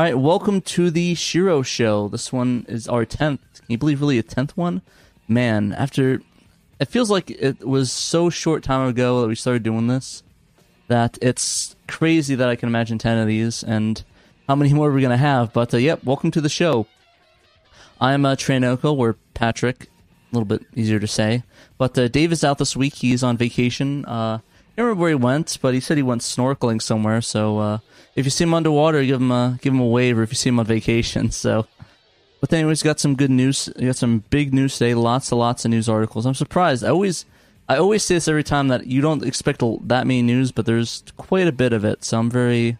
All right, welcome to the Shiro Show. This one is our 10th. Can you believe really a 10th one? Man, after it feels like it was so short time ago that we started doing this that it's crazy that I can imagine 10 of these and how many more we're going to have. But uh, yep, welcome to the show. I'm uh, Trainoko, or Patrick, a little bit easier to say. But uh, Dave is out this week. He's on vacation. Uh, I don't remember where he went, but he said he went snorkeling somewhere. So uh, if you see him underwater, give him a give him a wave, or if you see him on vacation. So, but anyways, got some good news. Got some big news today. Lots and lots of news articles. I'm surprised. I always I always say this every time that you don't expect that many news, but there's quite a bit of it. So I'm very.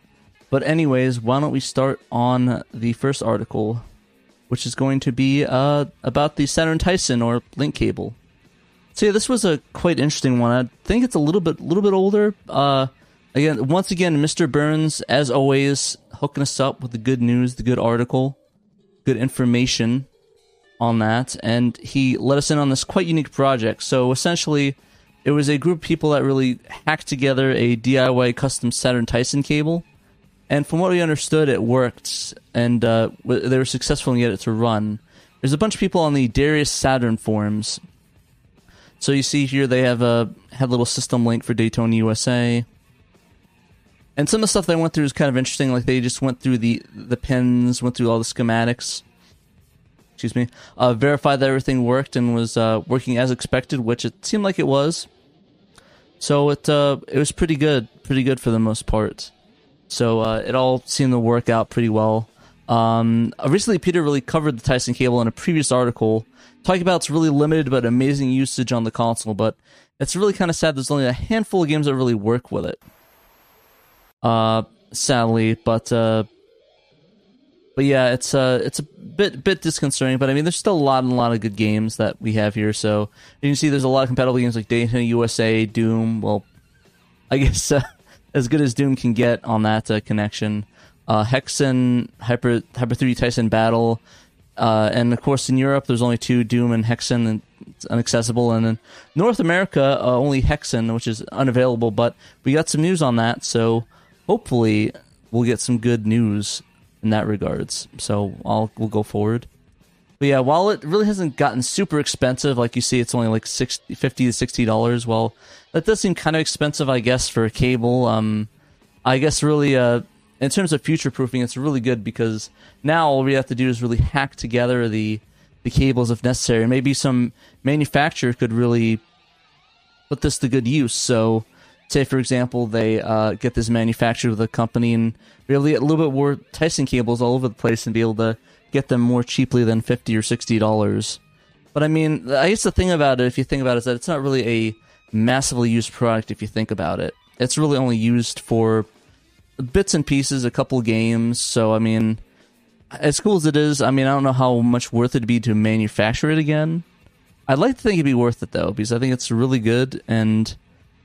But anyways, why don't we start on the first article, which is going to be uh, about the Saturn Taisen or link cable. So yeah, this was a quite interesting one. I think it's a little bit, little bit older. Uh, again, once again, Mr. Burns, as always, hooking us up with the good news, the good article, good information on that, and he let us in on this quite unique project. So essentially, it was a group of people that really hacked together a DIY custom Saturn Taisen cable, and from what we understood, it worked, and uh, they were successful in getting it to run. There's a bunch of people on the Darius Saturn forums. So you see here they have a had a little system link for Daytona USA. And some of the stuff they went through is kind of interesting. Like they just went through the the pins, went through all the schematics. Excuse me. Uh, verified that everything worked and was uh, working as expected, which it seemed like it was. So it uh, it was pretty good, pretty good for the most part. So uh, it all seemed to work out pretty well. Um, recently, Peter really covered the Taisen cable in a previous article, talking about its really limited but amazing usage on the console. But it's really kind of sad. There's only a handful of games that really work with it uh, sadly. But uh, but yeah, it's uh, it's a bit bit disconcerting. But I mean, there's still a lot and a lot of good games that we have here. So you can see there's a lot of compatible games like Daytona USA, Doom. Well, I guess uh, as good as Doom can get on that uh, connection. Uh, Hexen, Hyper Hyper 3 Taisen Battle, uh, and of course in Europe there's only two Doom and Hexen, and it's inaccessible. And in North America, uh, only Hexen, which is unavailable. But we got some news on that, so hopefully we'll get some good news in that regards. So I'll we'll go forward. But yeah, while it really hasn't gotten super expensive, like you see, it's only like 60, 50 to sixty dollars. Well, that does seem kind of expensive, I guess, for a cable. Um, I guess really, uh, in terms of future proofing, it's really good because now all we have to do is really hack together the the cables if necessary. Maybe some manufacturer could really put this to good use. So say for example they uh, get this manufactured with a company and really get a little bit more Taisen cables all over the place and be able to get them more cheaply than fifty or sixty dollars. But I mean, I guess the thing about it, if you think about it, is that it's not really a massively used product. If you think about it, it's really only used for bits and pieces, a couple games. So I mean, as cool as it is, I mean, I don't know how much worth it'd be to manufacture it again. I'd like to think it'd be worth it though, because I think it's really good and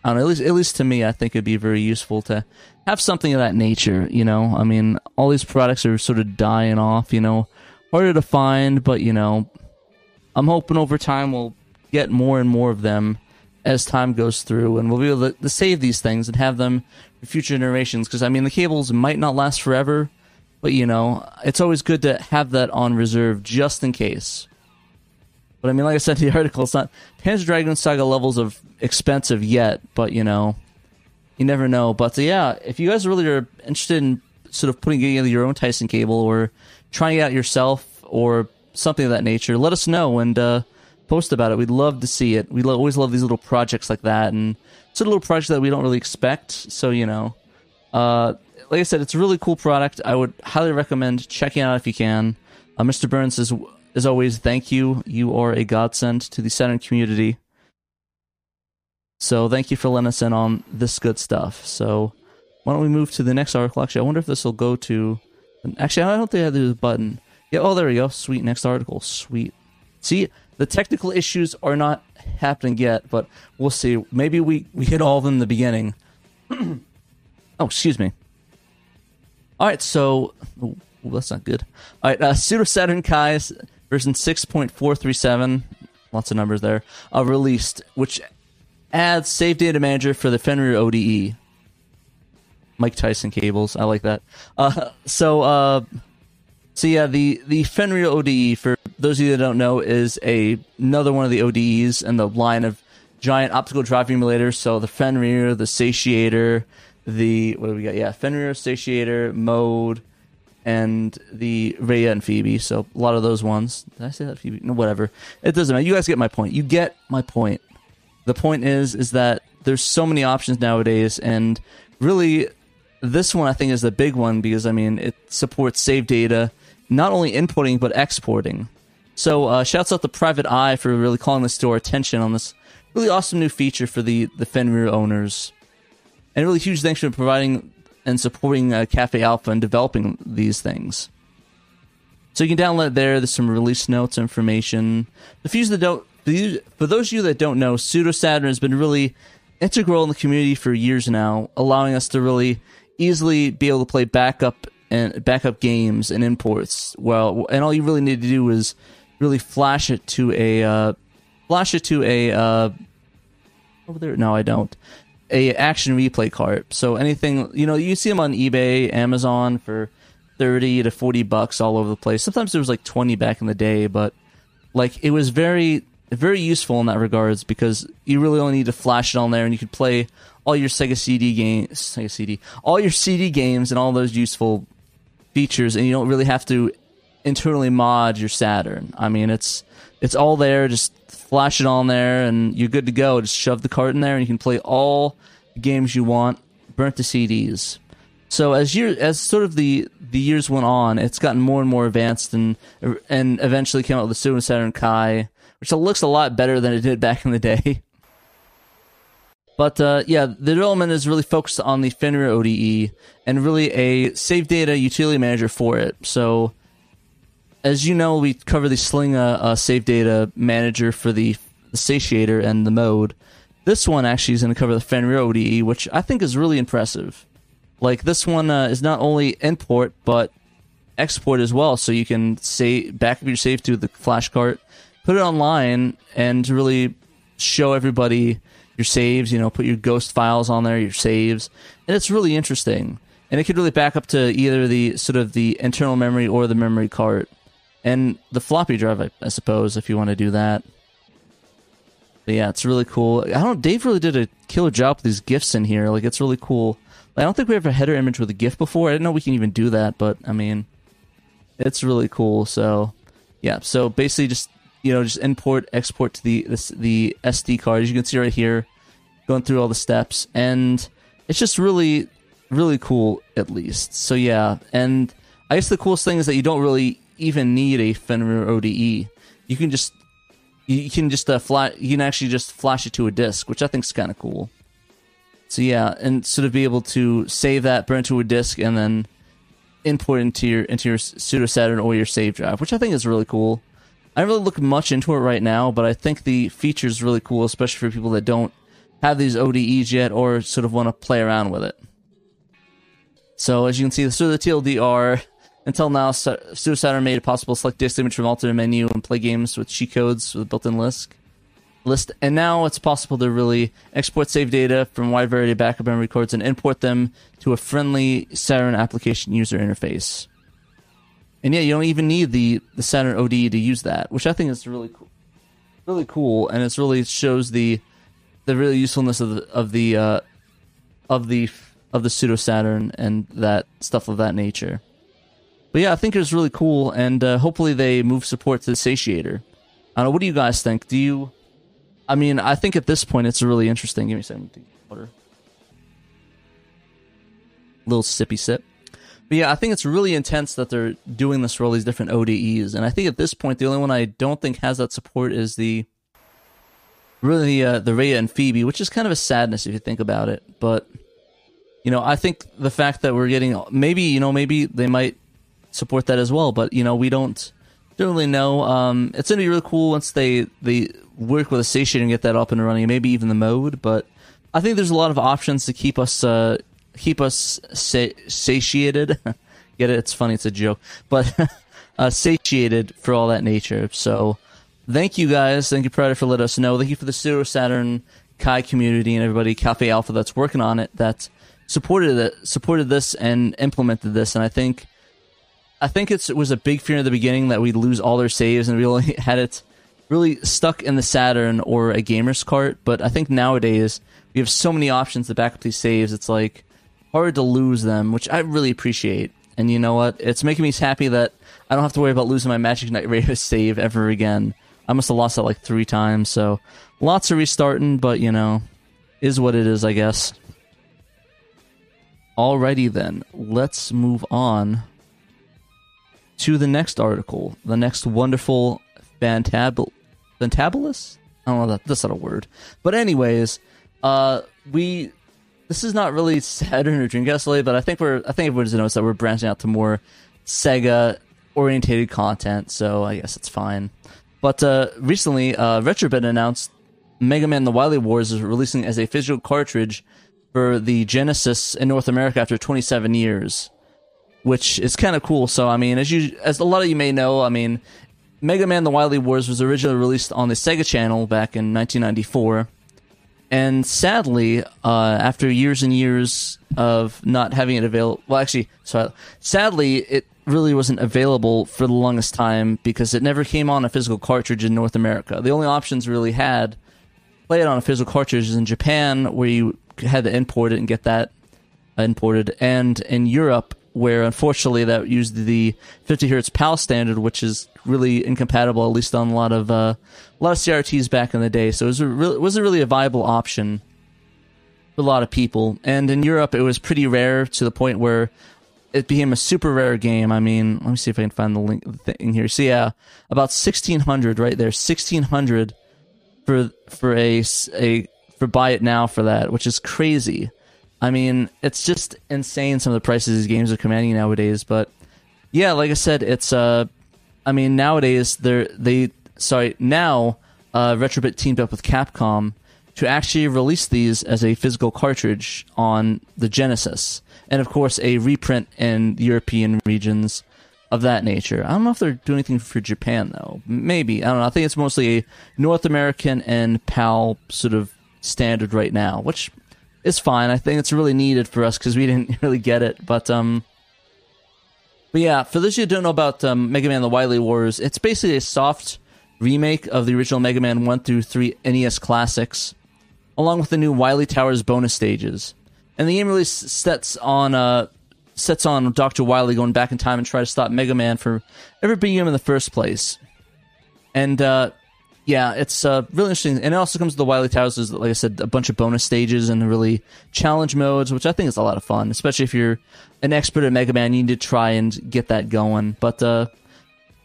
I don't know, at least, at least to me, I think it'd be very useful to have something of that nature. You know, I mean, all these products are sort of dying off. You know, harder to find, but you know, I'm hoping over time we'll get more and more of them as time goes through, and we'll be able to, to save these things and have them for future generations. Because I mean, the cables might not last forever, but you know, it's always good to have that on reserve just in case. But I mean, like I said in the article, it's not Panzer Dragoon Saga levels of expensive yet, but you know, you never know. But uh, yeah, if you guys really are interested in sort of putting together your own Taisen cable or trying it out yourself or something of that nature, let us know and uh, post about it. We'd love to see it. We lo- always love these little projects like that, and it's a little project that we don't really expect. So you know, uh, like I said, it's a really cool product. I would highly recommend checking out if you can. Uh, Mr. Burns is as always, thank you. You are a godsend to the Saturn community. So thank you for letting us in on this good stuff. So why don't we move to the next article? Actually, I wonder if this will go to. Actually, I don't think I have the button. Yeah. Oh, there we go. Sweet. Next article. Sweet. See, the technical issues are not happening yet, but we'll see. Maybe we we hit all of them in the beginning. oh, excuse me. All right. So. Oh, that's not good. All right. Uh, Pseudo Saturn Kai version 6.437, lots of numbers there, uh, released, which adds Save Data Manager for the Fenrir ODE. Mike Tyson cables. I like that. Uh, so, uh, so yeah, the the Fenrir ODE for those of you that don't know is a another one of the ODEs in the line of giant optical drive emulators. So the Fenrir, the Satiator, the what do we got? Yeah, Fenrir, Satiator, Mode, and the Rhea and Phoebe. So a lot of those ones. Did I say that Phoebe? No, whatever. It doesn't matter. You guys get my point. You get my point. The point is, is that there's so many options nowadays, and really, this one I think is the big one because I mean it supports save data, not only inputting but exporting. So uh, shouts out to Private Eye for really calling this to our attention on this really awesome new feature for the the Fenrir owners, and really huge thanks for providing and supporting uh, Cafe Alpha and developing these things. So you can download it there. There's some release notes information. The few that don't, for those of you that don't know, Pseudo Saturn has been really integral in the community for years now, allowing us to really easily be able to play backup and backup games and imports. Well, and all you really need to do is really flash it to a uh, flash it to a uh, over there. No, I don't a action replay cart. So anything you know, you see them on eBay, Amazon for thirty to forty bucks all over the place. Sometimes there was like twenty back in the day, but like it was very very useful in that regards because you really only need to flash it on there and you could play all your Sega CD games, Sega CD, all your CD games and all those useful features, and you don't really have to internally mod your Saturn. I mean, it's it's all there. Just flash it on there, and you're good to go. Just shove the cart in there, and you can play all the games you want, burnt to CDs. So as year as sort of the the years went on, it's gotten more and more advanced, and and eventually came out with the Super Saturn Kai, which looks a lot better than it did back in the day. But uh, yeah, the development is really focused on the Fenrir ODE and really a save data utility manager for it. So as you know, we cover the Sling uh, uh, save data manager for the, the satiator and the mode. This one actually is going to cover the Fenrir ODE, which I think is really impressive. Like this one uh, is not only import but export as well, so you can say back up your save to the flash cart, put it online, and really show everybody your saves. You know, put your ghost files on there, your saves, and it's really interesting. And it could really back up to either the sort of the internal memory or the memory cart and the floppy drive, I, I suppose, if you want to do that. But yeah, it's really cool. I don't. Dave really did a killer job with these gifts in here. Like it's really cool. I don't think we have a header image with a GIF before. I didn't know we can even do that, but I mean, it's really cool. So yeah, so basically just you know just import export to the this, the SD card as you can see right here, going through all the steps, and it's just really really cool at least. So yeah, and I guess the coolest thing is that you don't really even need a Fenrir ODE. You can just you can just uh, flash. You can actually just flash it to a disk, which I think is kind of cool. So yeah, and sort of be able to save that, burn to a disk, and then import into your into your pseudo Saturn or your save drive, which I think is really cool. I don't really look much into it right now, but I think the feature is really cool, especially for people that don't have these ODEs yet or sort of want to play around with it. So as you can see, of the TLDR until now, Saturn made it possible to select disk image from alternate menu and play games with cheat codes with built-in list. List, and now it's possible to really export save data from wide variety of backup memory cards and import them to a friendly Saturn application user interface. And yeah, you don't even need the, the Saturn ODE to use that, which I think is really cool, really cool, and it's really shows the the really usefulness of the of the uh, of the of the pseudo Saturn and that stuff of that nature. But yeah, I think it was really cool, and uh, hopefully they move support to the satiator. I don't know. What do you guys think? Do you? I mean, I think at this point it's really interesting. Give me a second. Water. Little sippy sip. But yeah, I think it's really intense that they're doing this for all these different ODEs, and I think at this point the only one I don't think has that support is the really uh, the Rhea and Phoebe, which is kind of a sadness if you think about it. But you know, I think the fact that we're getting maybe you know maybe they might support that as well. But you know, we don't don't really know. Um, it's gonna be really cool once they they work with a station and get that up and running, maybe even the mode. But I think there's a lot of options to keep us uh, keep us sa- satiated. get it? It's funny. It's a joke, but uh, satiated for all that nature. So thank you guys. Thank you, Predator, for letting us know. Thank you for the Pseudo Saturn Kai community and everybody, Cafe Alpha, that's working on it. That supported it, supported this and implemented this, and I think I think it was a big fear in the beginning that we'd lose all their saves and we only had it really stuck in the Saturn or a gamer's cart. But I think nowadays we have so many options to back up these saves. It's like hard to lose them, which I really appreciate. And you know what? It's making me happy that I don't have to worry about losing my Magic Knight Rayearth save ever again. I must have lost that like three times, so lots of restarting, but you know, is what it is, I guess. Alrighty then, let's move on to the next article, the next wonderful fantabul fantabulous. I don't know that that's not a word, but anyways, uh, we this is not really Saturn or Dreamcast related, but I think we're I think everyone's noticed that we're branching out to more Sega orientated content, so I guess it's fine. But uh, recently, uh, Retrobit announced Mega Man: The Wily Wars is releasing as a physical cartridge for the Genesis in North America after 27 years which is kind of cool. So I mean, as you as a lot of you may know, I mean, Mega Man: The Wily Wars was originally released on the Sega Channel back in 1994, and sadly, uh, after years and years of not having it available, well, actually, sorry, sadly, it really wasn't available for the longest time because it never came on a physical cartridge in North America. The only options really had play it on a physical cartridge in Japan, where you had to import it and get that imported, and in Europe where unfortunately that used the 50 hertz PAL standard, which is really incompatible, at least on a lot of uh, a lot of CRTs back in the day. So it, was a re- wasn't really a viable option for a lot of people. And in Europe, it was pretty rare to the point where it became a super rare game. I mean, let me see if I can find the link thing here. So yeah, about 1600 right there, 1600 for for a a for buy it now for that, which is crazy. I mean, it's just insane some of the prices these games are commanding nowadays. But yeah, like I said, it's uh, I mean, nowadays they're they sorry now uh, Retrobit teamed up with Capcom to actually release these as a physical cartridge on the Genesis, and of course a reprint in European regions of that nature. I don't know if they're doing anything for Japan though. Maybe I don't know. I think it's mostly a North American and PAL sort of standard right now, which is fine. I think it's really needed for us because we didn't really get it. But um, but yeah, for those of you who don't know about um, Mega Man: The Wily Wars, it's basically a soft remake of the original Mega Man one through three NES classics, along with the new Wily Towers bonus stages. And the game really sets on uh sets on Doctor Wily going back in time and try to stop Mega Man from ever being him in the first place. And uh, yeah, it's uh, really interesting, and it also comes with the Wily Towers. There's, like I said, a bunch of bonus stages and really challenge modes, which I think is a lot of fun, especially if you're an expert at Mega Man. You need to try and get that going. But uh,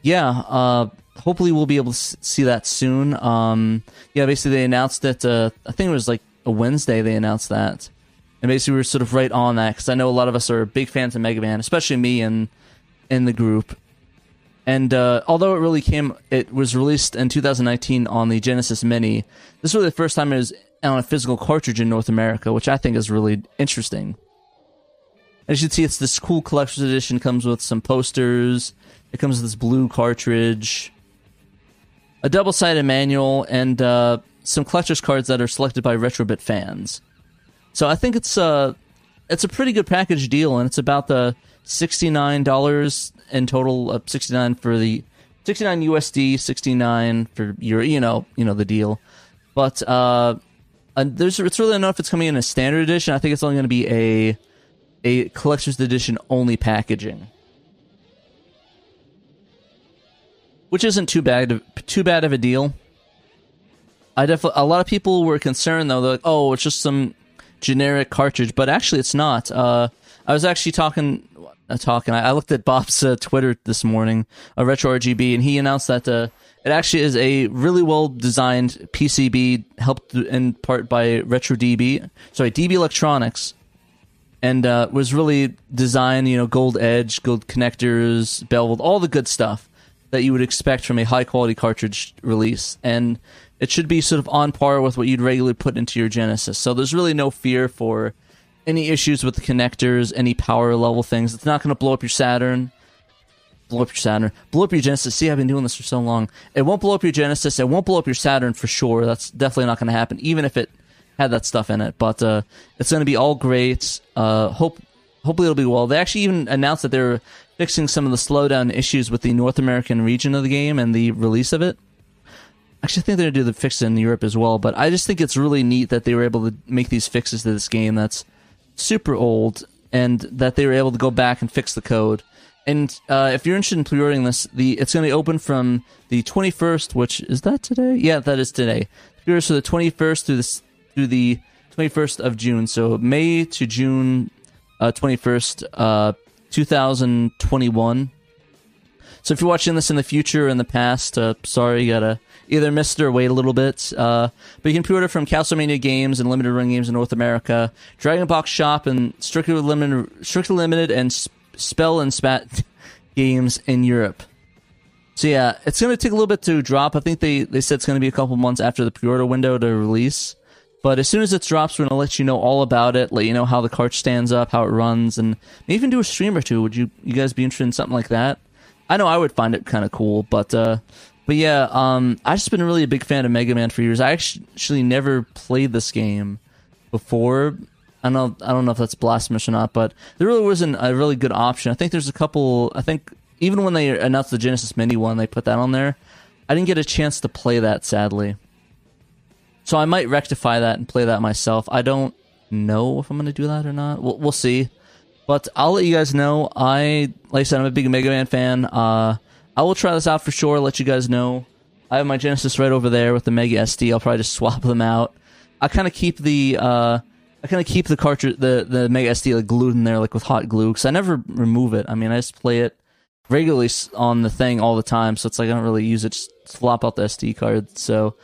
yeah, uh, hopefully we'll be able to see that soon. Um, yeah, basically they announced it. Uh, I think it was like a Wednesday they announced that, and basically we were sort of right on that because I know a lot of us are big fans of Mega Man, especially me and in the group. And uh, although it really came, it was released in 2019 on the Genesis Mini. This was really the first time it was on a physical cartridge in North America, which I think is really interesting. As you can see, it's this cool collector's edition. Comes with some posters. It comes with this blue cartridge, a double-sided manual, and uh, some collector's cards that are selected by Retrobit fans. So I think it's a uh, it's a pretty good package deal, and it's about the sixty-nine dollars in total of 69 for the 69 USD, 69 for your, you know, you know the deal. But uh, there's it's really enough. It's coming in a standard edition. I think it's only going to be a a collector's edition only packaging, which isn't too bad too bad of a deal. I definitely a lot of people were concerned though, They're like, oh, it's just some generic cartridge, but actually it's not. Uh, I was actually talking uh, talking. I, I, looked at Bob's uh, Twitter this morning, a uh, Retro RGB, and he announced that uh, it actually is a really well designed PCB, helped in part by Retro DB, sorry, DB Electronics, and uh, was really designed, you know, gold edge, gold connectors, beveled, all the good stuff that you would expect from a high quality cartridge release, and it should be sort of on par with what you'd regularly put into your Genesis. So there's really no fear for any issues with the connectors, any power level things. It's not going to blow up your Saturn. Blow up your Saturn. Blow up your Genesis. See, I've been doing this for so long. It won't blow up your Genesis. It won't blow up your Saturn for sure. That's definitely not going to happen, even if it had that stuff in it. But uh, it's going to be all great. Uh, hope hopefully it'll be well. They actually even announced that they're fixing some of the slowdown issues with the North American region of the game and the release of it. Actually, I think they're going to do the fix in Europe as well. But I just think it's really neat that they were able to make these fixes to this game that's super old and that they were able to go back and fix the code. And uh, if you're interested in pre-ordering this, the it's going to be open from the 21st, which is that today? Yeah, that is today. Pre-orders for the 21st through the through the 21st of June. So May to June uh, 21st, uh, 2021. So if you're watching this in the future or in the past, uh, sorry, you gotta either miss it or wait a little bit. Uh, but you can pre-order from Castlemania Games and Limited Run Games in North America, Dragon Box Shop and Strictly Limited, Strictly Limited and Spell and Spat Games in Europe. So yeah, it's going to take a little bit to drop. I think they, they said it's going to be a couple months after the pre-order window to release. But as soon as it drops, we're going to let you know all about it, let you know how the cart stands up, how it runs, and maybe even do a stream or two. Would you you guys be interested in something like that? I know I would find it kind of cool, but uh, but yeah, um, I've just been really a big fan of Mega Man for years. I actually never played this game before. I don't know, I don't know if that's blasphemous or not, but there really wasn't a really good option. I think there's a couple. I think even when they announced the Genesis Mini one, they put that on there. I didn't get a chance to play that, sadly. So I might rectify that and play that myself. I don't know if I'm going to do that or not. We'll, we'll see. But I'll let you guys know. I, like I said, I'm a big Mega Man fan. Uh, I will try this out for sure. Let you guys know. I have my Genesis right over there with the Mega SD. I'll probably just swap them out. I kind of keep the uh, I kind of keep the cartridge, the the Mega SD like glued in there like with hot glue because I never remove it. I mean, I just play it regularly on the thing all the time, so it's like I don't really use it. Just flop out the SD card. So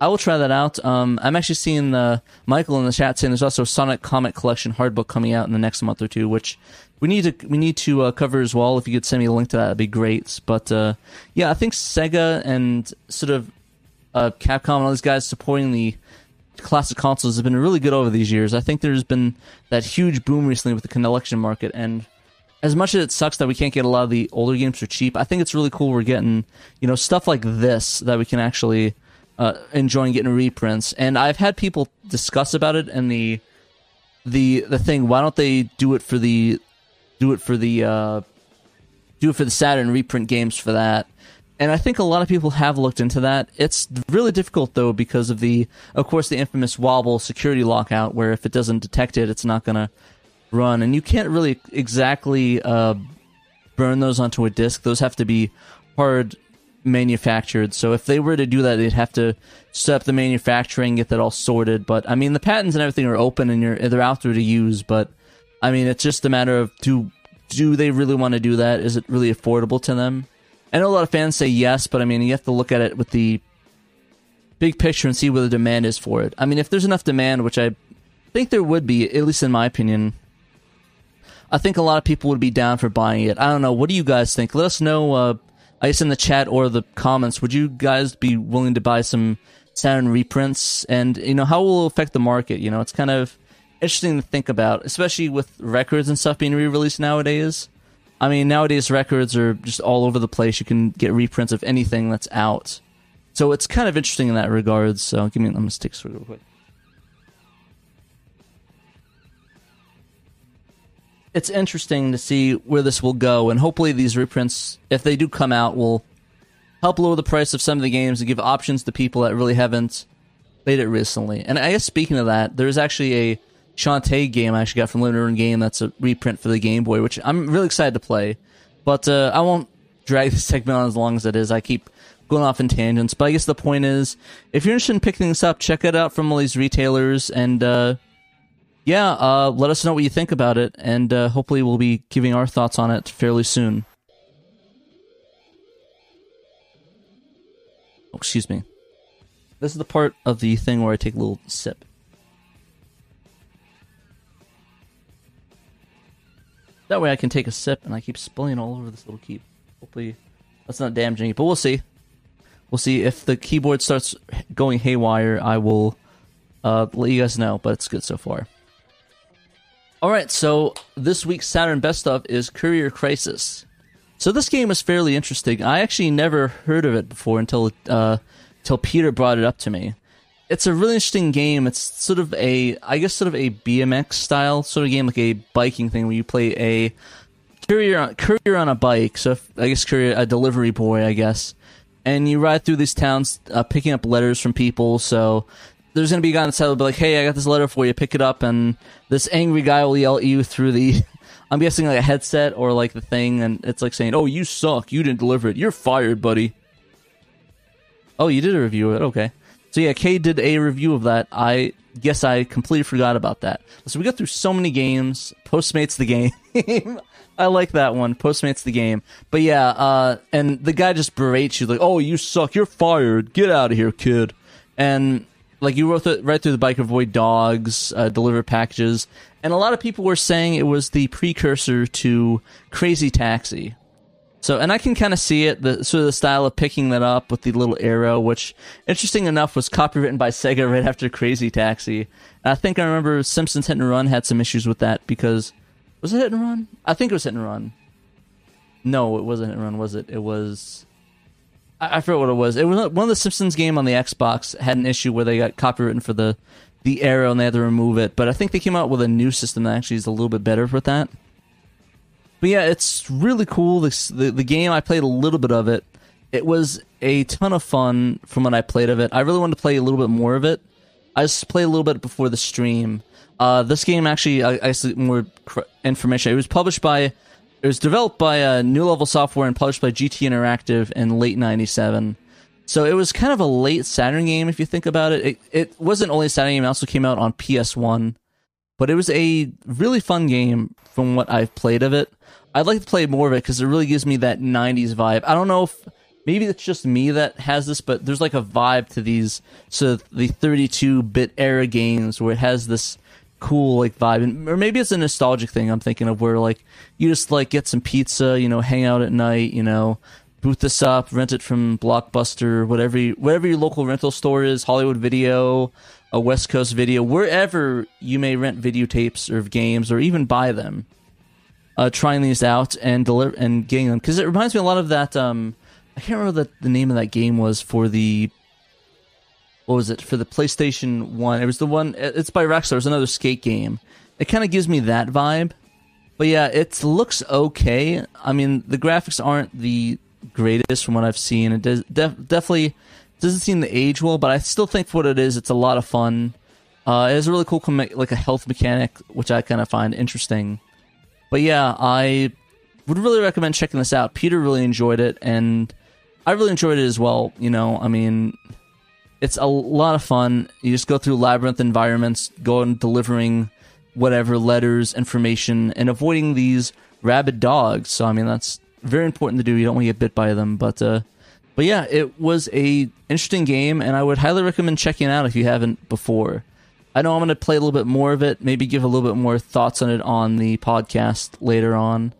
I will try that out. Um, I'm actually seeing the Michael in the chat saying there's also a Sonic Comic Collection hardbook coming out in the next month or two, which we need to we need to uh, cover as well. If you could send me a link to that, that'd be great. But uh, yeah, I think Sega and sort of uh, Capcom and all these guys supporting the classic consoles have been really good over these years. I think there's been that huge boom recently with the collection market, and as much as it sucks that we can't get a lot of the older games for cheap, I think it's really cool we're getting you know stuff like this that we can actually uh, enjoying getting reprints, and I've had people discuss about it and the the the thing. Why don't they do it for the do it for the uh, do it for the Saturn reprint games for that? And I think a lot of people have looked into that. It's really difficult though because of the, of course, the infamous wobble security lockout, where if it doesn't detect it, it's not going to run, and you can't really exactly uh, burn those onto a disk. Those have to be hard manufactured. So if they were to do that, they'd have to set up the manufacturing, get that all sorted. But I mean, the patents and everything are open and you're they're out there to use. But I mean, it's just a matter of do do they really want to do that? Is it really affordable to them? I know a lot of fans say yes, but I mean, you have to look at it with the big picture and see where the demand is for it. I mean, if there's enough demand, which I think there would be, at least in my opinion, I think a lot of people would be down for buying it. I don't know. What do you guys think? Let us know. Uh, guess in the chat or the comments, would you guys be willing to buy some Saturn reprints? And you know, how will it affect the market? You know, it's kind of interesting to think about, especially with records and stuff being re-released nowadays. I mean, nowadays records are just all over the place. You can get reprints of anything that's out, so it's kind of interesting in that regard. So, give me, me stick real quick. It's interesting to see where this will go, and hopefully these reprints, if they do come out, will help lower the price of some of the games and give options to people that really haven't played it recently. And I guess speaking of that, there's actually a Shantae game I actually got from Limited Run Game that's a reprint for the Game Boy, which I'm really excited to play. But uh, I won't drag this segment on as long as it is. I keep going off in tangents. But I guess the point is, if you're interested in picking this up, check it out from all these retailers and uh, yeah, uh, let us know what you think about it, and uh, hopefully we'll be giving our thoughts on it fairly soon. Oh, excuse me. This is the part of the thing where I take a little sip. That way I can take a sip and I keep spilling all over this little key. Hopefully that's not damaging it, but we'll see. We'll see if the keyboard starts going haywire. I will uh, let you guys know, but it's good so far. All right, so this week's Saturn Best of is Courier Crisis. So this game is fairly interesting. I actually never heard of it before until uh, until Peter brought it up to me, it's a really interesting game. It's sort of a, I guess, sort of a BMX style sort of game, like a biking thing where you play a courier on, courier on a bike. So if, I guess courier, a delivery boy, I guess. And you ride through these towns, uh, picking up letters from people. So there's gonna be a guy on the side that'll be like, "Hey, I got this letter for you. Pick it up." And this angry guy will yell at you through the, I'm guessing like a headset or like the thing, and it's like saying, "Oh, you suck. You didn't deliver it. You're fired, buddy." Oh, you did a review of it. Okay. So yeah, Kay did a review of that. I guess I completely forgot about that. So we got through so many games. Postmates the game. I like that one. Postmates the game. But yeah, uh, and the guy just berates you like, "Oh, you suck. You're fired. Get out of here, kid." And like you wrote it right through the bike, avoid dogs, uh, deliver packages, and a lot of people were saying it was the precursor to Crazy Taxi. So, and I can kind of see it, the sort of the style of picking that up with the little arrow, which, interesting enough, was copywritten by Sega right after Crazy Taxi. And I think I remember Simpsons Hit and Run had some issues with that because was it Hit and Run? I think it was Hit and Run. No, it wasn't Hit and Run, was it? It was. I, I forget what it was. It was one of the Simpsons game on the Xbox had an issue where they got copywritten for the the arrow and they had to remove it. But I think they came out with a new system that actually is a little bit better with that. But yeah, it's really cool. This, the the game I played a little bit of it. It was a ton of fun from what I played of it. I really wanted to play a little bit more of it. I just played a little bit before the stream. Uh, this game actually, I, I more cr- information. It was published by, it was developed by uh, New Level Software and published by GT Interactive in late '97. So it was kind of a late Saturn game if you think about it. It, it wasn't only a Saturn game; it also came out on PS1. But it was a really fun game from what I've played of it. I'd like to play more of it because it really gives me that 90s vibe. I don't know if maybe it's just me that has this, but there's like a vibe to these so the 32 bit era games where it has this cool like vibe and or maybe it's a nostalgic thing I'm thinking of where like you just like get some pizza, you know, hang out at night, you know, boot this up, rent it from Blockbuster, whatever you, whatever your local rental store is, Hollywood Video, a West Coast Video, wherever you may rent videotapes or games or even buy them uh, trying these out and deliver and getting them because it reminds me a lot of that. Um, I can't remember what the name of that game was for the. What was it for the PlayStation One? It was the one. It's by Rockstar. It's another skate game. It kind of gives me that vibe, but yeah, it looks okay. I mean, the graphics aren't the greatest from what I've seen. It does def- definitely doesn't seem to age well, but I still think for what it is, it's a lot of fun. Uh, it has a really cool like a health mechanic, which I kind of find interesting. But yeah, I would really recommend checking this out. Peter really enjoyed it, and I really enjoyed it as well. You know, I mean, it's a lot of fun. You just go through labyrinth environments, going delivering whatever letters, information, and avoiding these rabid dogs. So I mean, that's very important to do. You don't want to get bit by them, but uh, but yeah, it was a interesting game, and I would highly recommend checking it out if you haven't before. I know I'm going to play a little bit more of it, maybe give a little bit more thoughts on it on the podcast later on.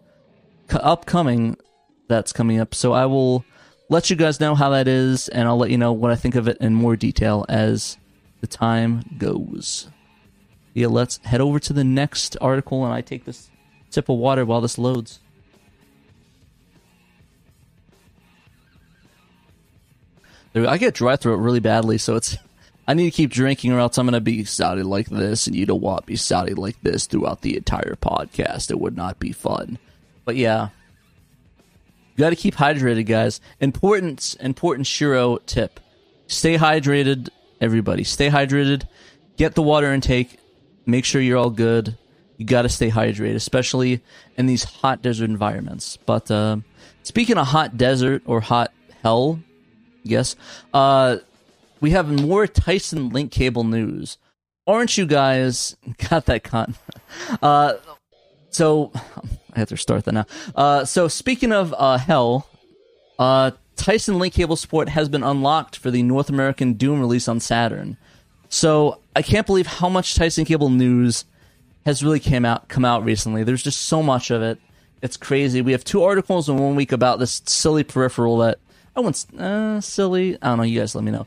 C- upcoming, that's coming up. So I will let you guys know how that is, and I'll let you know what I think of it in more detail as the time goes. Yeah, let's head over to the next article, and I take this sip of water while this loads. I get dry throat really badly, so it's I need to keep drinking or else I'm to be sounding like this, and you don't want me sounding like this throughout the entire podcast. It would not be fun. But yeah, you got to keep hydrated, guys. Important, important Shiro tip: stay hydrated, everybody. Stay hydrated. Get the water intake. Make sure you're all good. You got to stay hydrated, especially in these hot desert environments. But uh, speaking of hot desert or hot hell, yes. Uh, we have more Taisen link cable news. Aren't you guys got that con? Uh, so I have to start that now. Uh, so speaking of uh, hell, uh, Taisen link cable support has been unlocked for the North American Doom release on Saturn. So I can't believe how much Taisen cable news has really came out come out recently. There's just so much of it. It's crazy. We have two articles in one week about this silly peripheral that I wouldn't uh, silly. I don't know. You guys let me know.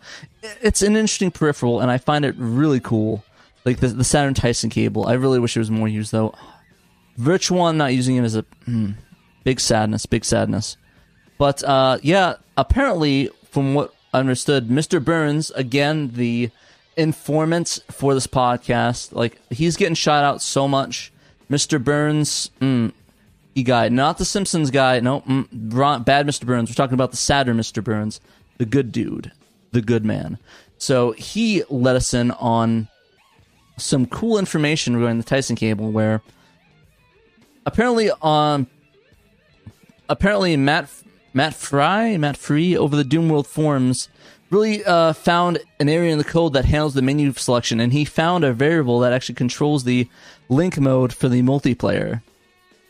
It's an interesting peripheral, and I find it really cool. Like the the Saturn Taisen cable. I really wish it was more used though. Virtual not using it is a mm, big sadness. Big sadness. But uh, yeah, apparently, from what I understood, Mr. Burns again, the informant for this podcast. Like he's getting shot out so much. Mr. Burns, mm, he guy, not the Simpsons guy. No, mm, bad Mr. Burns. We're talking about the sadder Mr. Burns, the good dude, the good man. So he let us in on some cool information regarding the Taisen cable, where apparently on um, apparently Matt Matt Fry Matt Free over the Doom World forums really uh, found an area in the code that handles the menu selection, and he found a variable that actually controls the link mode for the multiplayer.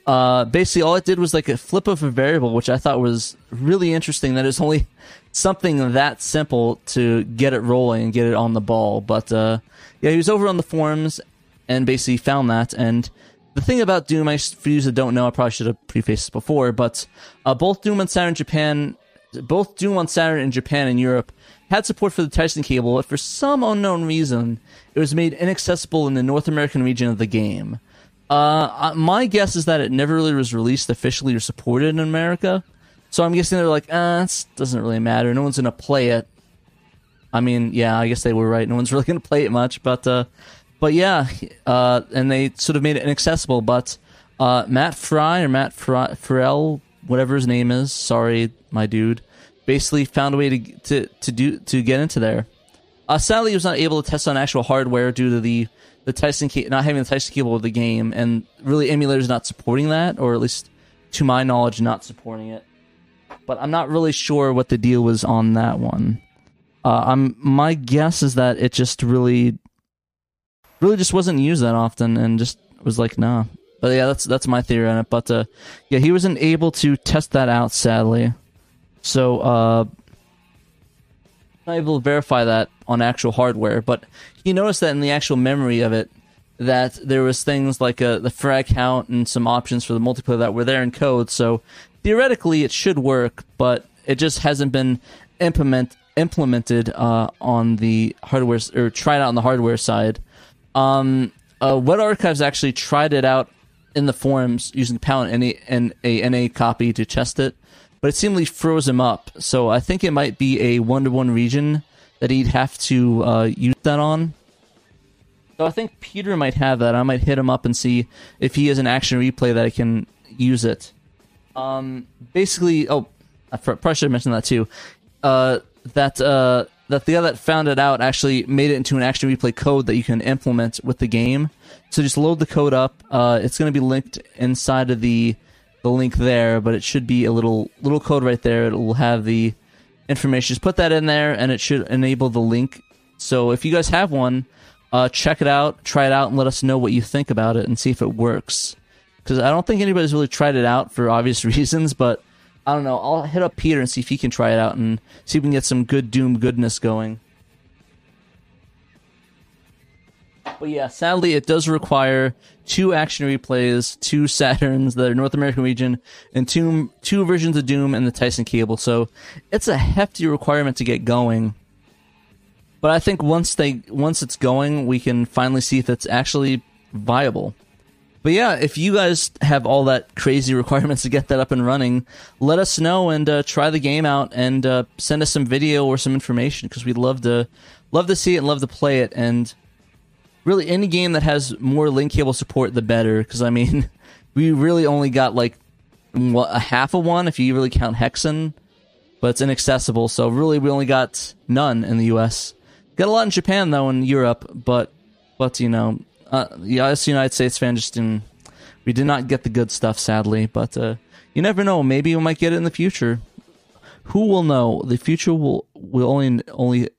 Uh, basically, all it did was like a flip of a variable, which I thought was really interesting. That it's only something that simple to get it rolling and get it on the ball. But uh, yeah, he was over on the forums and basically found that. And the thing about Doom, I, for you that don't know, I probably should have prefaced this before, but uh, both Doom on Saturn in Japan, both Doom on Saturn in Japan and Europe had support for the Taisen cable, but for some unknown reason, it was made inaccessible in the North American region of the game. Uh, my guess is that it never really was released officially or supported in America. So I'm guessing they're like, ah, it doesn't really matter. No one's gonna play it. I mean, yeah, I guess they were right. No one's really gonna play it much, but uh, but yeah, uh, and they sort of made it inaccessible. But uh, Matt Fry or Matt Farrell, whatever his name is, sorry, my dude, basically found a way to to to do to get into there. Uh, sadly, he was not able to test on actual hardware due to the the Taisen ca- not having the Taisen cable of the game, and really emulators not supporting that, or at least to my knowledge, not supporting it. But I'm not really sure what the deal was on that one. Uh, I'm my guess is that it just really, really just wasn't used that often, and just was like, nah. But yeah, that's that's my theory on it. But uh, yeah, he wasn't able to test that out, sadly. So, uh, not able to verify that on actual hardware, but he noticed that in the actual memory of it, that there was things like uh, the frag count and some options for the multiplayer that were there in code. So theoretically, it should work, but it just hasn't been implement implemented uh, on the hardware or tried out on the hardware side. Um, uh, Wet Archives actually tried it out in the forums using Pound and a, a NA copy to test it, but it seemingly froze him up. So I think it might be a one to one region that he'd have to uh, use that on. So I think Peter might have that. I might hit him up and see if he has an action replay that I can use it. Um, basically, oh, I probably should have mentioned that too. Uh, that uh, that the guy that found it out actually made it into an action replay code that you can implement with the game. So just load the code up. Uh, it's going to be linked inside of the the link there, but it should be a little little code right there. It will have the information. Just put that in there, and it should enable the link. So if you guys have one, uh, check it out, try it out, and let us know what you think about it, and see if it works. Because I don't think anybody's really tried it out for obvious reasons, but I don't know. I'll hit up Peter and see if he can try it out and see if we can get some good Doom goodness going. But yeah, sadly, it does require two action replays, two Saturns, the North American region, and two two versions of Doom and the Taisen cable. So it's a hefty requirement to get going. But I think once they once it's going, we can finally see if it's actually viable. But yeah, if you guys have all that crazy requirements to get that up and running, let us know and uh, try the game out and uh, send us some video or some information because we'd love to love to see it and love to play it. And really any game that has more link cable support, the better. Because I mean, we really only got like a half of one if you really count Hexen, but it's inaccessible. So really, we only got none in the U.S. Got a lot in Japan though, in Europe, but but you know, uh, yeah, as United States fan, just in we did not get the good stuff, sadly. But uh, you never know. Maybe we might get it in the future. Who will know? The future will will only only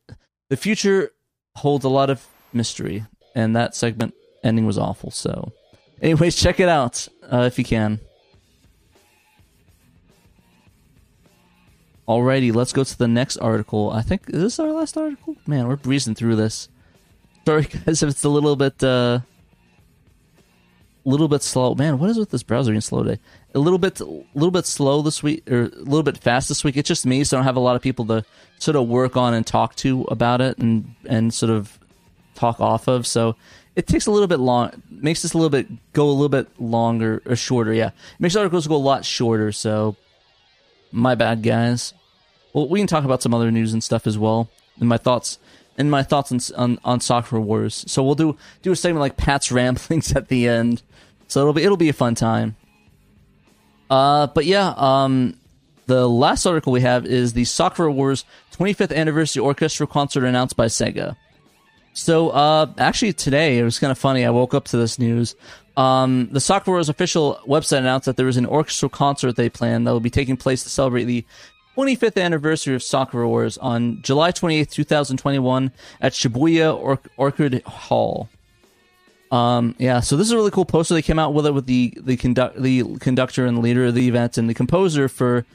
the future holds a lot of mystery and that segment ending was awful. So, anyways, check it out uh, if you can. Alrighty, let's go to the next article. I think is this our last article? Man, we're breezing through this. Sorry guys if it's a little bit uh little bit slow. Man, what is with this browser being slow today? A little bit a little bit slow this week or a little bit fast this week. It's just me, so I don't have a lot of people to sort of work on and talk to about it and and sort of talk off of. So it takes a little bit long, makes this a little bit go a little bit longer or shorter. Yeah, it makes articles go a lot shorter. So my bad, guys. Well, we can talk about some other news and stuff as well, and my thoughts and my thoughts on, on on Sakura Wars. So we'll do do a segment like Pat's ramblings at the end. So it'll be it'll be a fun time. Uh, but yeah, um, the last article we have is the Sakura Wars 25th anniversary orchestra concert announced by Sega. So, uh, actually today it was kind of funny. I woke up to this news. Um, the Sakura Wars official website announced that there was an orchestral concert they planned that will be taking place to celebrate the 25th anniversary of Sakura Wars on July 28th, 2021 at Shibuya or- Orchard Hall. Um, yeah, so this is a really cool poster. They came out with it with the the the conductor and the leader of the event and the composer for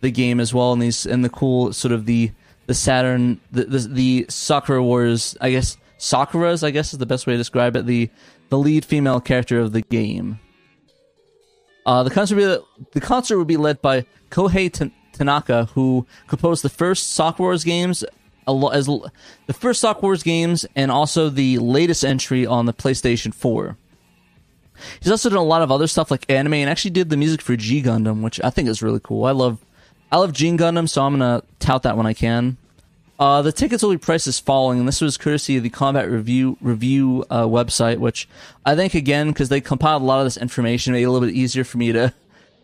the game as well, and these and the cool sort of the the Saturn the the, the Wars. I guess Sakura's I guess is the best way to describe it. The the lead female character of the game. Uh, the concert be, the concert would be led by Kohei Tanaka, who composed the first Sakura Wars games as the first Sakura Wars games and also the latest entry on the PlayStation 4. He's also done a lot of other stuff like anime and actually did the music for G Gundam, which I think is really cool. I love I love G Gundam, so I'm gonna tout that when I can. Uh, the tickets will be priced as following, and this was courtesy of the Combat Review Review uh, website, which I think again because they compiled a lot of this information, made it a little bit easier for me to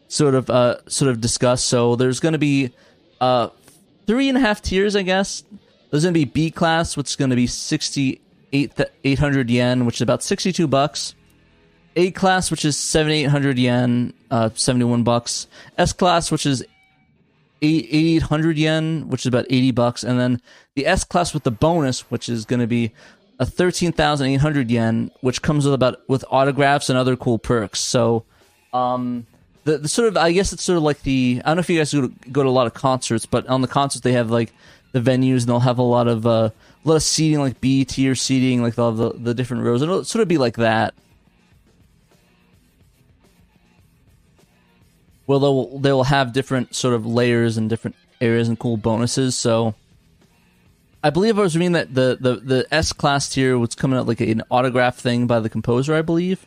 sort of uh, sort of discuss. So there's going to be uh, three and a half tiers, I guess. There's going to be B class, which is going to be sixty eight eight hundred yen, which is about sixty two bucks. A class, which is seventy eight hundred yen, uh, seventy one bucks. S class, which is 8800 yen, which is about 80 bucks, and then the S class with the bonus, which is going to be a 13,800 yen, which comes with about with autographs and other cool perks. So, um, the, the sort of I guess it's sort of like the I don't know if you guys go to, go to a lot of concerts, but on the concerts they have like the venues and they'll have a lot of uh, a lot of seating like B tier seating, like they'll the, the different rows. It'll sort of be like that. well they'll they will have different sort of layers and different areas and cool bonuses. So I believe I was reading that the the, the S class tier was coming out like an autograph thing by the composer, I believe.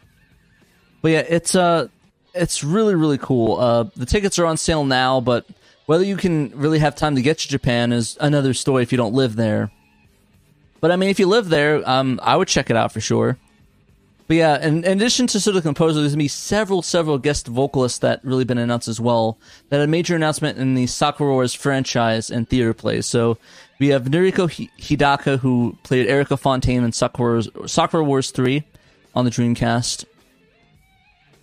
But yeah, it's uh it's really really cool. Uh, the tickets are on sale now, but whether you can really have time to get to Japan is another story if you don't live there. But I mean, if you live there, um, I would check it out for sure. But yeah, in, in, addition to sort of the composer, there's gonna be several, several guest vocalists that really been announced as well. That a major announcement in the Sakura Wars franchise and theater plays. So we have Noriko Hidaka, who played Erika Fontaine in Sakura, Sakura Wars 3 on the Dreamcast.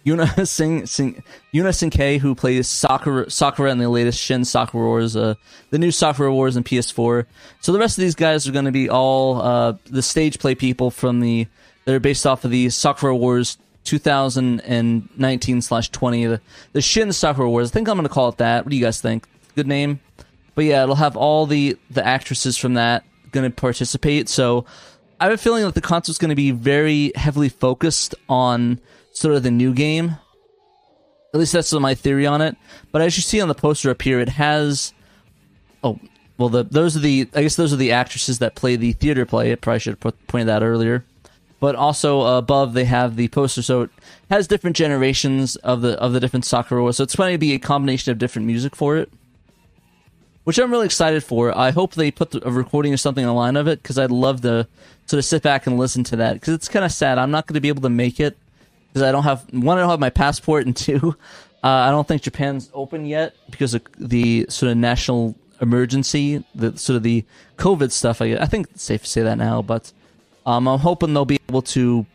Yuna Sing, Sing Yuna who plays Sakura Sakura in the latest Shin Sakura Wars, uh, the new Sakura Wars in PS4. So the rest of these guys are going to be all uh, the stage play people from the they're based off of the Sakura Wars 2019 slash 20, the, the Shin Sakura Wars. I think I'm going to call it that. What do you guys think? Good name. But yeah, it'll have all the the actresses from that going to participate. So I have a feeling that the concert's going to be very heavily focused on sort of the new game. At least that's my theory on it. But as you see on the poster up here, it has. Oh, well, the those are the I guess those are the actresses that play the theater play. I probably should have pointed that earlier but also above they have the poster, so it has different generations of the of the different Sakura. So it's going to be a combination of different music for it, which I'm really excited for. I hope they put a recording or something online of it because I'd love to sort of sit back and listen to that because it's kind of sad. I'm not going to be able to make it because I don't have one. I don't have my passport, and two, uh, I don't think Japan's open yet because of the sort of national emergency, the sort of the COVID stuff. I, I think it's safe to say that now, but um, I'm hoping they'll be able to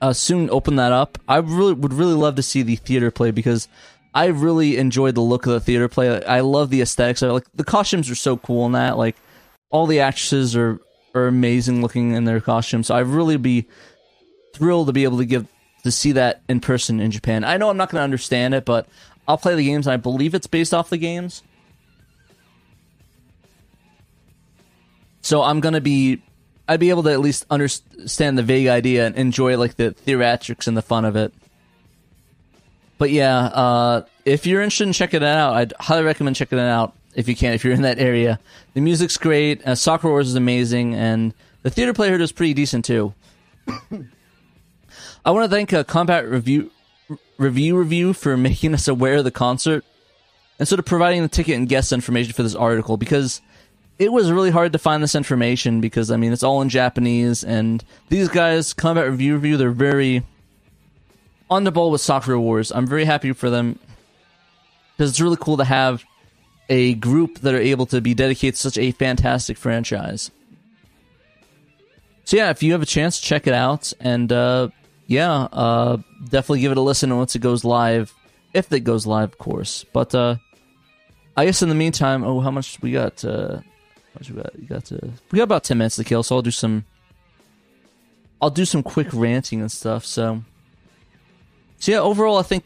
uh, soon open that up. I really would really love to see the theater play because I really enjoyed the look of the theater play. I love the aesthetics. I like the costumes are so cool in that. Like all the actresses are are amazing looking in their costumes. So I really be thrilled to be able to give to see that in person in Japan. I know I'm not going to understand it, but I'll play the games. and I believe it's based off the games. So I'm going to be I'd be able to at least understand the vague idea and enjoy like the theatrics and the fun of it. But yeah, uh, if you're interested in checking it out, I'd highly recommend checking it out if you can, if you're in that area. The music's great, uh, Sakura Wars is amazing, and the theater play is pretty decent too. I want to thank uh, Combat Review Review Review for making us aware of the concert and sort of providing the ticket and guest information for this article because it was really hard to find this information because I mean it's all in Japanese, and these guys, Combat Review Review, they're very on the ball with Sakura Wars. I'm very happy for them because it's really cool to have a group that are able to be dedicated to such a fantastic franchise. So yeah, if you have a chance, check it out, and uh, yeah, uh, definitely give it a listen once it goes live, if it goes live, of course. But uh, I guess in the meantime, oh, how much we got? Uh, much we got? You got to, we got about ten minutes to kill, so I'll do some. I'll do some quick ranting and stuff. So, so yeah, overall, I think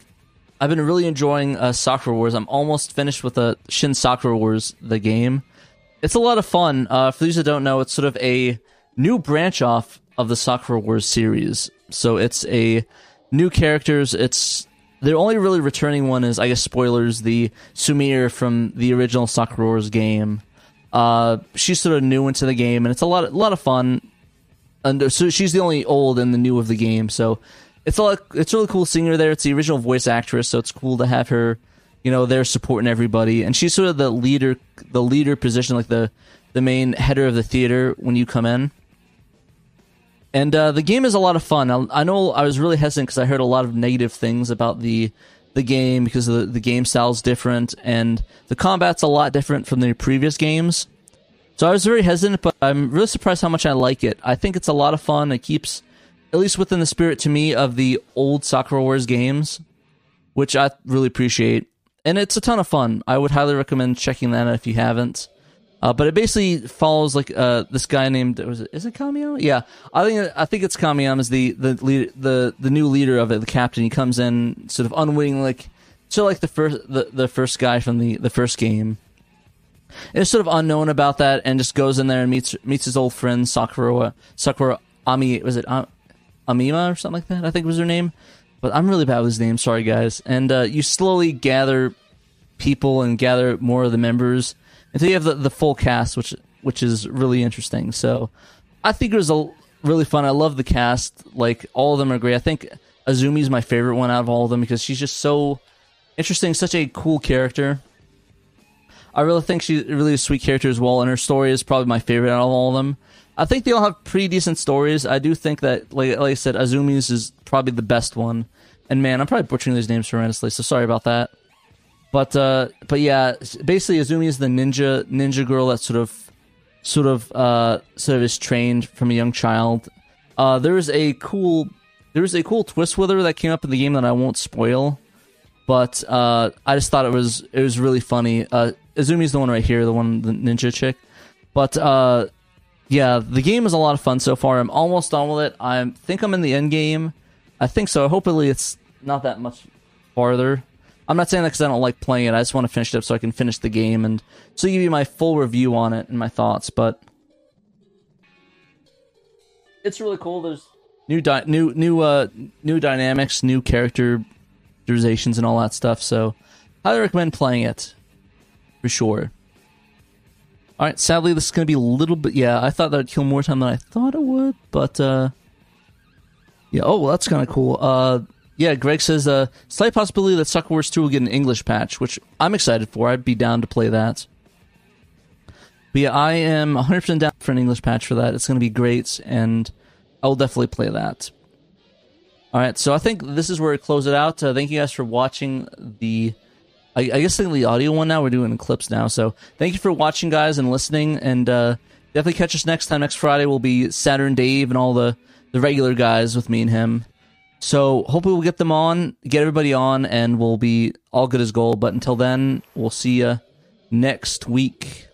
I've been really enjoying uh, Sakura Wars. I'm almost finished with the Shin Sakura Wars, the game. It's a lot of fun. Uh, for those that don't know, it's sort of a new branch off of the Sakura Wars series. So it's a new characters. It's the only really returning one is I guess spoilers the Sumire from the original Sakura Wars game. Uh, she's sort of new into the game, and it's a lot, a lot of fun. And so she's the only old and the new of the game. So it's a lot, it's really cool seeing her there. It's the original voice actress, so it's cool to have her, you know, there supporting everybody. And she's sort of the leader, the leader position, like the the main header of the theater when you come in. And uh, the game is a lot of fun. I, I know I was really hesitant because I heard a lot of negative things about the the game because the the game style is different and the combat's a lot different from the previous games. So I was very hesitant, but I'm really surprised how much I like it. I think it's a lot of fun. It keeps, at least within the spirit to me, of the old Sakura Wars games, which I really appreciate. And it's a ton of fun. I would highly recommend checking that out if you haven't. Uh, but it basically follows like uh, this guy named was it is it Kamiyama? Yeah, I think I think it's Kamiyama is the the lead, the the new leader of it, the captain. He comes in sort of unwittingly, like so like the first the, the first guy from the the first game. Is sort of unknown about that, and just goes in there and meets meets his old friend Sakura Sakura Ami was it Amima or something like that? I think was her name. But I'm really bad with his name. Sorry, guys. And uh, you slowly gather people and gather more of the members until you have the, the full cast, which which is really interesting. So I think it was a really fun. I love the cast. Like all of them are great. I think Azumi's my favorite one out of all of them because she's just so interesting, such a cool character. I really think she's really a sweet character as well, and her story is probably my favorite out of all of them. I think they all have pretty decent stories. I do think that, like, like I said, Azumi's is probably the best one. And man, I'm probably butchering these names horrendously, so sorry about that. But uh, but yeah, basically Azumi is the ninja ninja girl that sort of sort of uh, sort of is trained from a young child. Uh, there is a cool there is a cool twist with her that came up in the game that I won't spoil. But uh, I just thought it was it was really funny. Uh, Azumi's the one right here, the one the ninja chick. But uh, yeah, the game is a lot of fun so far. I'm almost done with it. I think I'm in the end game. I think so. Hopefully, it's not that much farther. I'm not saying that because I don't like playing it. I just want to finish it up so I can finish the game and so give you my full review on it and my thoughts. But it's really cool. There's new di- new new uh new dynamics, new characterizations, and all that stuff. So highly recommend playing it for sure. All right, sadly this is going to be a little bit. Yeah, I thought that would kill more time than I thought it would, but uh, yeah. Oh, well, that's kind of cool. Uh, yeah, Greg says uh, slight possibility that Sakura Wars 2 will get an English patch, which I'm excited for. I'd be down to play that. But yeah, I am 100% down for an English patch for that. It's going to be great, and I will definitely play that. All right, so I think this is where we close it out. Uh, thank you guys for watching the. I, I guess the audio one now. We're doing clips now. So thank you for watching, guys, and listening. And uh, definitely catch us next time. Next Friday will be Saturn Dave and all the, the regular guys with me and him. So hopefully we'll get them on, get everybody on, and we'll be all good as gold. But until then, we'll see you next week.